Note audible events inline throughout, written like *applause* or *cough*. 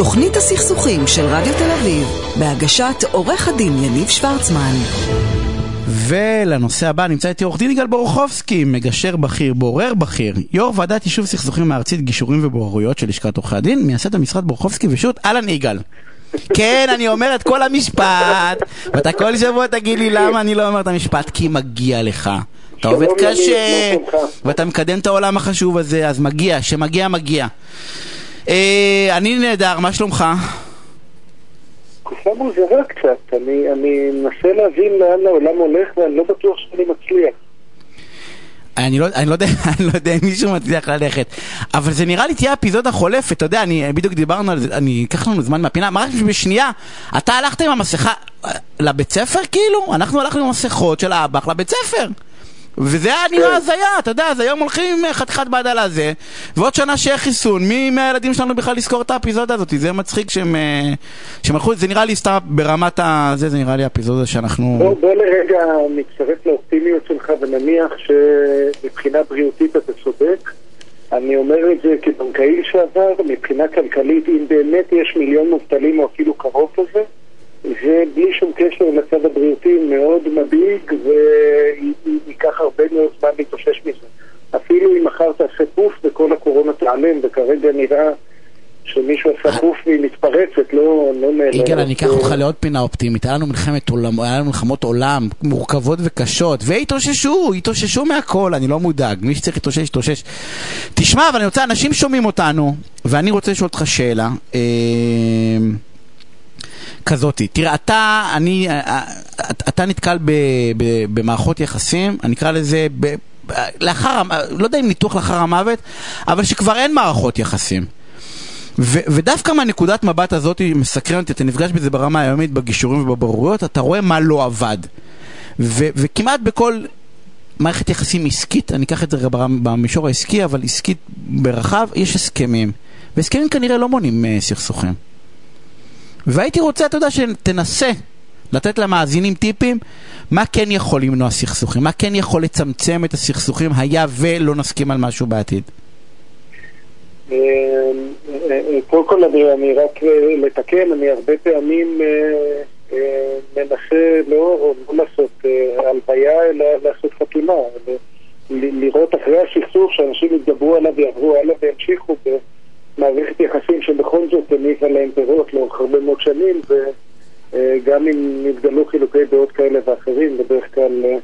תוכנית הסכסוכים של רדיו תל אביב, בהגשת עורך הדין יניב שוורצמן. ולנושא הבא נמצא איתי עורך דין יגאל בורוכובסקי, מגשר בכיר, בורר בכיר, יו"ר ועדת יישוב סכסוכים הארצית, גישורים ובוררויות של לשכת עורכי הדין, מייסד המשרד בורוכובסקי ושות', אהלן יגאל. כן, אני אומר את כל המשפט, ואתה כל שבוע תגיד לי למה אני לא אומר את המשפט, כי מגיע לך. אתה עובד קשה, ואתה מקדם את העולם החשוב הזה, אז מגיע, שמגיע, מגיע. אה, אני נהדר, מה שלומך? תקופה מוזרה קצת, אני, אני מנסה להבין לאן העולם הולך ואני לא בטוח שאני מצליח. אני לא, אני, לא יודע, *laughs* אני לא יודע אם מישהו מצליח ללכת, אבל זה נראה לי תהיה אפיזודה חולפת, אתה יודע, אני, בדיוק דיברנו על זה, אני אקח לנו זמן מהפינה, ממש בשנייה, אתה הלכת עם המסכה אה, לבית ספר כאילו? אנחנו הלכנו עם המסכות של האב"ח לבית ספר. וזה היה נראה כן. הזיה, אתה יודע, אז היום הולכים חתיכת בעד על הזה, ועוד שנה שיהיה חיסון, מי מהילדים שלנו בכלל לזכור את האפיזודה הזאת? זה מצחיק שהם אה, שהם הלכו, זה נראה לי סתם ברמת ה... זה, זה נראה לי אפיזודה שאנחנו... בוא, בוא לרגע נצטרף לאופטימיות שלך ונניח שמבחינה בריאותית אתה צודק. אני אומר את זה כבנקאי לשעבר, מבחינה כלכלית, אם באמת יש מיליון מובטלים או אפילו קרוב לזה, זה בלי שום קשר לצד הבריאותי מאוד מדאיג וייקח הרבה מאוד זמן להתאושש מזה. אפילו אם מחר תעשה פוף וכל הקורונה תיעלם, וכרגע נראה שמישהו עשה פוף והיא מתפרצת, לא לא נעלם. יגאל, אני אקח אותך לעוד פינה אופטימית, היה לנו מלחמת עולם, היה לנו מלחמות עולם, מורכבות וקשות, והתאוששו, התאוששו מהכל, אני לא מודאג, מי שצריך להתאושש, יתאושש. תשמע, אבל אני רוצה, אנשים שומעים אותנו, ואני רוצה לשאול אותך שאלה. אה, כזאתי, תראה, אתה, אני, אה, אתה נתקל ב, ב, במערכות יחסים, אני אקרא לזה, ב, לאחר, לא יודע אם ניתוח לאחר המוות, אבל שכבר אין מערכות יחסים. ו- ודווקא מהנקודת מבט הזאת מסקרן אותי, אתה נפגש בזה ברמה היומית, בגישורים ובבוררויות, אתה רואה מה לא עבד. ו- וכמעט בכל מערכת יחסים עסקית, אני אקח את זה במישור העסקי, אבל עסקית ברחב, יש הסכמים. והסכמים כנראה לא מונעים uh, סכסוכים. והייתי רוצה, אתה יודע, שתנסה לתת למאזינים טיפים מה כן יכול למנוע סכסוכים, מה כן יכול לצמצם את הסכסוכים, היה ולא נסכים על משהו בעתיד. אה, אה, אה, קודם כל אני, אני רק אה, לתקן, אני הרבה פעמים מנסה לא, לא לעשות הלוויה, אלא לעשות חתימה. ל- ל- לראות אחרי הסכסוך שאנשים יתגברו עליו ויעברו הלאה וימשיכו במערכת יחסים שבכל זאת הניבה להם פירות לאורך הרבה מאוד שנים וגם אם נתגלו חילוקי דעות כאלה ואחרים, בדרך כלל אה,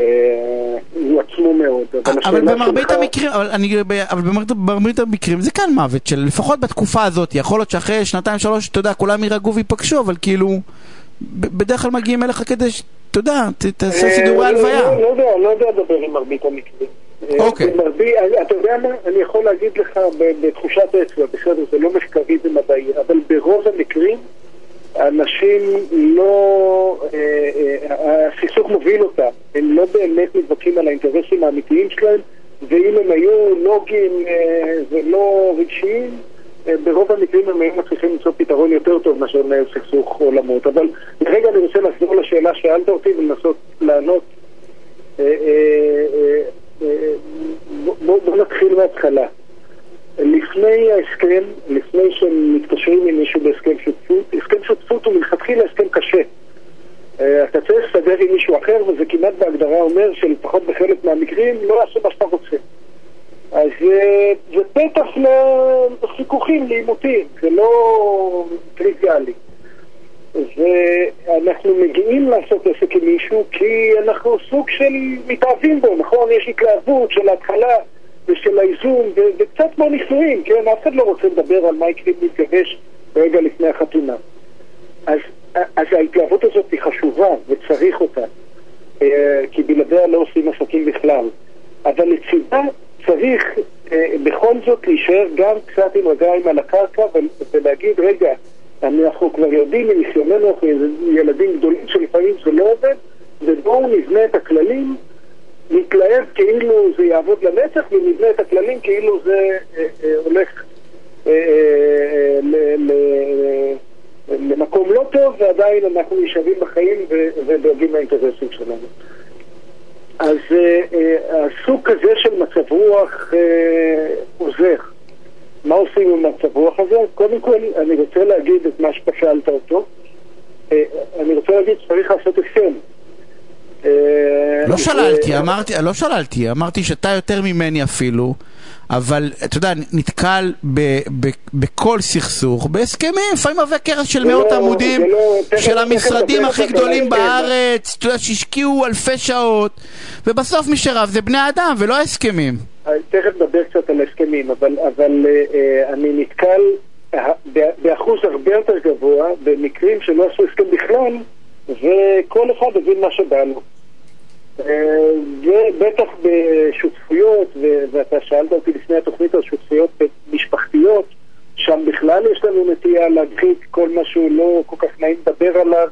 אה, יועצמו מאוד. אבל השאלה במרבית שלך- המקרים, אבל, אני, אבל במרבית, במרבית המקרים זה כאן מוות של לפחות בתקופה הזאת, יכול להיות שאחרי שנתיים שלוש, אתה יודע, כולם יירגעו וייפגשו, אבל כאילו, בדרך כלל מגיעים אליך כדי ש... אתה יודע, תעשה אה, סידורי לא- הלוויה. לא לא יודע, לא יודע לדבר עם מרבית המקרים. אה, אוקיי. במרבית- אתה יודע מה? אני יכול להגיד לך בתחושת אצבע, בסדר, זה לא מחקרי ומדעי, אבל ברוב המקרים אנשים לא... אה, הסכסוך מוביל אותם. הם לא באמת מתווכחים על האינטרסים האמיתיים שלהם, ואם הם היו לוגיים אה, ולא רגשיים, אה, ברוב המקרים הם היו מצליחים למצוא פתרון יותר טוב מאשר לנהל סכסוך עולמות. אבל לרגע אני רוצה לחזור לשאלה שאלת אותי ולנסות לענות. אה, אה, אה, אה, בוא- בוא בוא נתחיל מההתחלה. לפני ההסכם, לפני שהם מתקשרים עם מישהו בהסכם שותפות, הסכם שותפות הוא מלכתחילה הסכם קשה. אתה צריך לסדר עם מישהו אחר, וזה כמעט בהגדרה אומר שלפחות בחלק מהמקרים לא יעשו מה שאתה רוצה. אז אה, זה פתח לחיכוכים, לעימותים, זה לא טריוויאלי. ואנחנו מגיעים לעשות עסק עם מישהו כי אנחנו סוג של מתאהבים בו, נכון? יש התלהבות של ההתחלה ושל האיזון, ו- וקצת כמו נישואים, כן? אף אחד לא רוצה לדבר על מה יקרה אם נתגבש רגע לפני החתונה. אז, אז ההתלהבות הזאת היא חשובה וצריך אותה, אה, כי בלעדיה לא עושים עסקים בכלל. אבל לצידה צריך אה, בכל זאת להישאר גם קצת עם רגליים על הקרקע ולהגיד, רגע, אנחנו כבר יודעים מניסיוננו, אנחנו ילדים גדולים שלפעמים זה לא עובד, ובואו נבנה את הכללים, נתלהב כאילו זה יעבוד לנצח, ונבנה את הכללים כאילו זה אה, אה, הולך אה, אה, ל- ל- למקום לא טוב, ועדיין אנחנו נשארים בחיים ו- ודואגים לאינטרסים שלנו. אז אה, אה, הסוג כזה של מצב רוח אה, עוזר. מה עושים עם מצב רוח הזה? קודם כל, אני רוצה להגיד את מה ששאלת אותו. אה, אני רוצה להגיד שצריך לעשות הסכם. אה, לא ו- שללתי, אמרתי, לא שללתי, אמרתי שאתה יותר ממני אפילו, אבל אתה יודע, נתקל ב, ב, בכל סכסוך, בהסכמים, לפעמים עבי כרס של מאות לא- עמודים, לא- של המשרדים הכי גדולים ההסכם. בארץ, אתה יודע, שהשקיעו אלפי שעות, ובסוף מי שרב זה בני אדם ולא הסכמים. תכף נדבר קצת על הסכמים, אבל, אבל אה, אה, אני נתקל אה, באחוז הרבה יותר גבוה במקרים שלא עשו הסכם בכלל, וכל אחד הבין מה שבא לו. אה, ובטח בשותפויות, ואתה שאלת אותי לפני התוכנית על שותפויות משפחתיות, שם בכלל יש לנו נטייה להדחיק כל מה שהוא לא כל כך נעים לדבר עליו,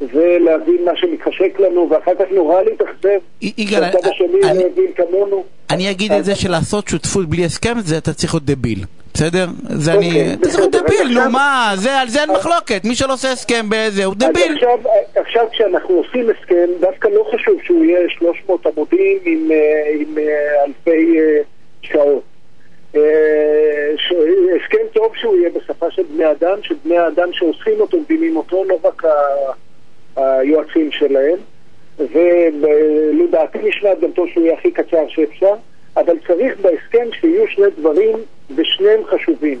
ולהבין מה שמתחשק לנו, ואחר כך נורא להתאכזב. שהצד השני לא הבין כמונו. אני אגיד את זה שלעשות שותפות בלי הסכם, זה אתה צריך להיות דביל. בסדר? זה אוקיי, אני... אתה צריך להיות. דביל, נו מה, זה- על זה אין מחלוקת. מי שלא עושה הסכם בזה, הוא דביל. עכשיו, כשאנחנו עושים הסכם, דווקא לא חשוב שהוא יהיה 300 עמודים עם, אה, אה, אלפי אה, שעות. הסכם טוב שהוא יהיה בשפה של בני אדם, שבני האדם שעושים אותו מבינים אותו, לא רק ה- היועצים שלהם. ולדעתי נשמעת גם טוב שהוא יהיה הכי קצר שאפשר, אבל צריך בהסכם שיהיו שני דברים, ושניהם חשובים.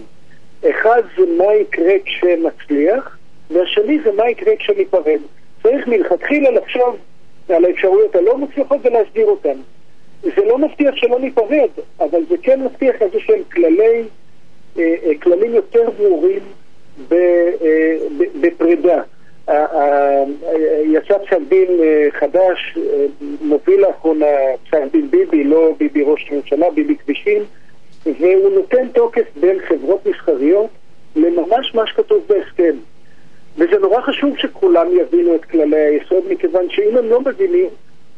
אחד זה מה יקרה כשנצליח, והשני זה מה יקרה כשניפרד. צריך מלכתחילה לחשוב על האפשרויות הלא מוצלחות ולהסדיר אותן. זה לא מבטיח שלא ניפרד, אבל זה כן מבטיח איזה שהם כללי, אה, אה, כללים יותר ברורים ב- אה, ב- בפרידה. ה- ה- יצא פסק דין אה, חדש, אה, מוביל לאחרונה פסק דין ביבי, לא ביבי ראש הממשלה, ביבי כבישים, והוא נותן תוקף בין חברות מסחריות לממש מה שכתוב בהסכם. וזה נורא חשוב שכולם יבינו את כללי היסוד, מכיוון שאם הם לא מבינים,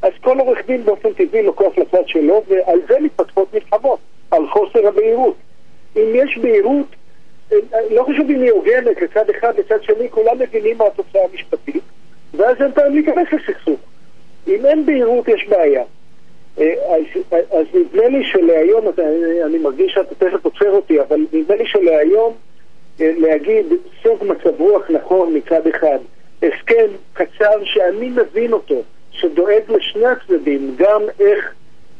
אז כל עורך דין באופן טבעי לוקח לצד שלו, ועל זה מתפתחות מלחמות, על חוסר הבהירות. אם יש בהירות, אה, לא חשוב אם היא הוגנת לצד אחד, לצד שני, כולם מבינים מה התוצאה המשפטית, ואז אין טעם להיכנס לסכסוך. אם אין בהירות, יש בעיה. אה, אז, אז נדמה לי שלהיום, אני מרגיש שאתה תכף עוצר אותי, אבל נדמה לי שלהיום אה, להגיד סוג מצב רוח נכון מצד אחד, הסכם קצר שאני מבין אותו, שדואג לשני הצדדים, גם איך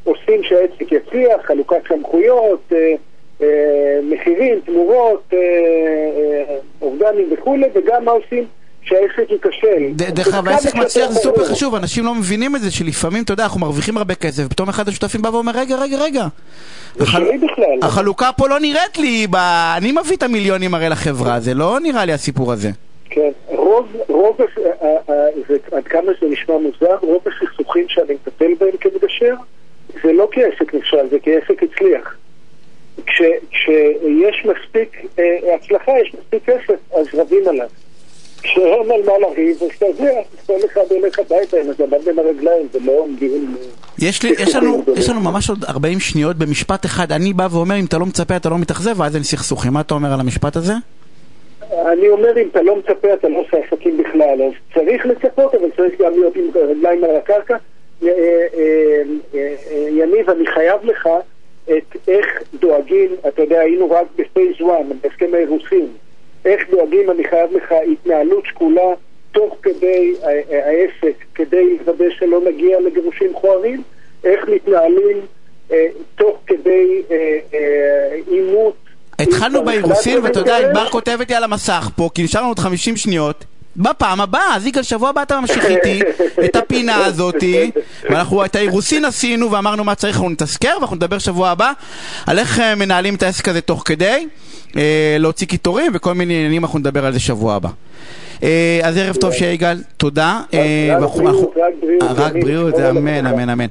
עושים שהעסק יצליח, חלוקת סמכויות, אה, אה, מחירים, תמורות, אה, אורגנים וכולי, וגם מה עושים שהעסק ייכשל. דרך אגב, העסק מצליח זה סופר. חשוב, אנשים לא מבינים את זה, שלפעמים, אתה יודע, אנחנו מרוויחים הרבה כסף, פתאום אחד השותפים בא ואומר, רגע, רגע, רגע. זה שלי בכלל. החלוקה פה לא נראית לי. אני מביא את המיליונים הרי לחברה, זה לא נראה לי הסיפור הזה. כן, רוב, רוב, הס- ה- ה- זה, עד כמה שזה נשמע מוזר, רוב הסכסוכים שאני מטפל בהם כמגשר, זה לא כי העסק נכשל, זה כי העסק הצליח. כש, כשיש מספיק אה, הצלחה, יש מספיק כסף, אז רבים עליו. כשאין על מה לריב, אז אתה יודע, כל אחד הולך הביתה עם הזמן בין הרגליים, ולא עומדים... אה, יש, לי, יש, לנו, יש לנו ממש עוד 40 שניות במשפט אחד, אני בא ואומר, אם אתה לא מצפה אתה לא מתאכזב, ואז אין סכסוכים. מה אתה אומר על המשפט הזה? אני אומר, אם אתה לא מצפה, אתה לא עושה עסקים בכלל. אז צריך לצפות, אבל צריך גם להיות עם רגליים על הקרקע. אה, אה, אה, יניב, אני חייב לך את איך דואגים, אתה יודע, היינו רק בפייס 1, בהסכם האירוסין. איך דואגים, אני חייב לך התנהלות שקולה תוך כדי ה- ה- העסק, כדי לוודא שלא נגיע לגירושים מכוערים. איך מתנהלים אה, תוך כדי אה, אה, עימות. התחלנו באירוסין, ואתה יודע. ענבר כותבת לי על המסך פה, כי נשאר לנו עוד 50 שניות. בפעם הבאה, אז יגאל, שבוע הבא אתה ממשיך איתי *laughs* את הפינה הזאתי, ואנחנו את האירוסין עשינו ואמרנו מה צריך, אנחנו נתזכר, ואנחנו נדבר שבוע הבא על איך אה, מנהלים את העסק הזה תוך כדי, אה, להוציא קיטורים וכל מיני עניינים, אנחנו נדבר על זה שבוע הבא. אה, אז ערב טוב שיהיה יגאל, תודה. אה, רק בריאות, אנחנו- רק בריאות, אמן. אמן, אמן.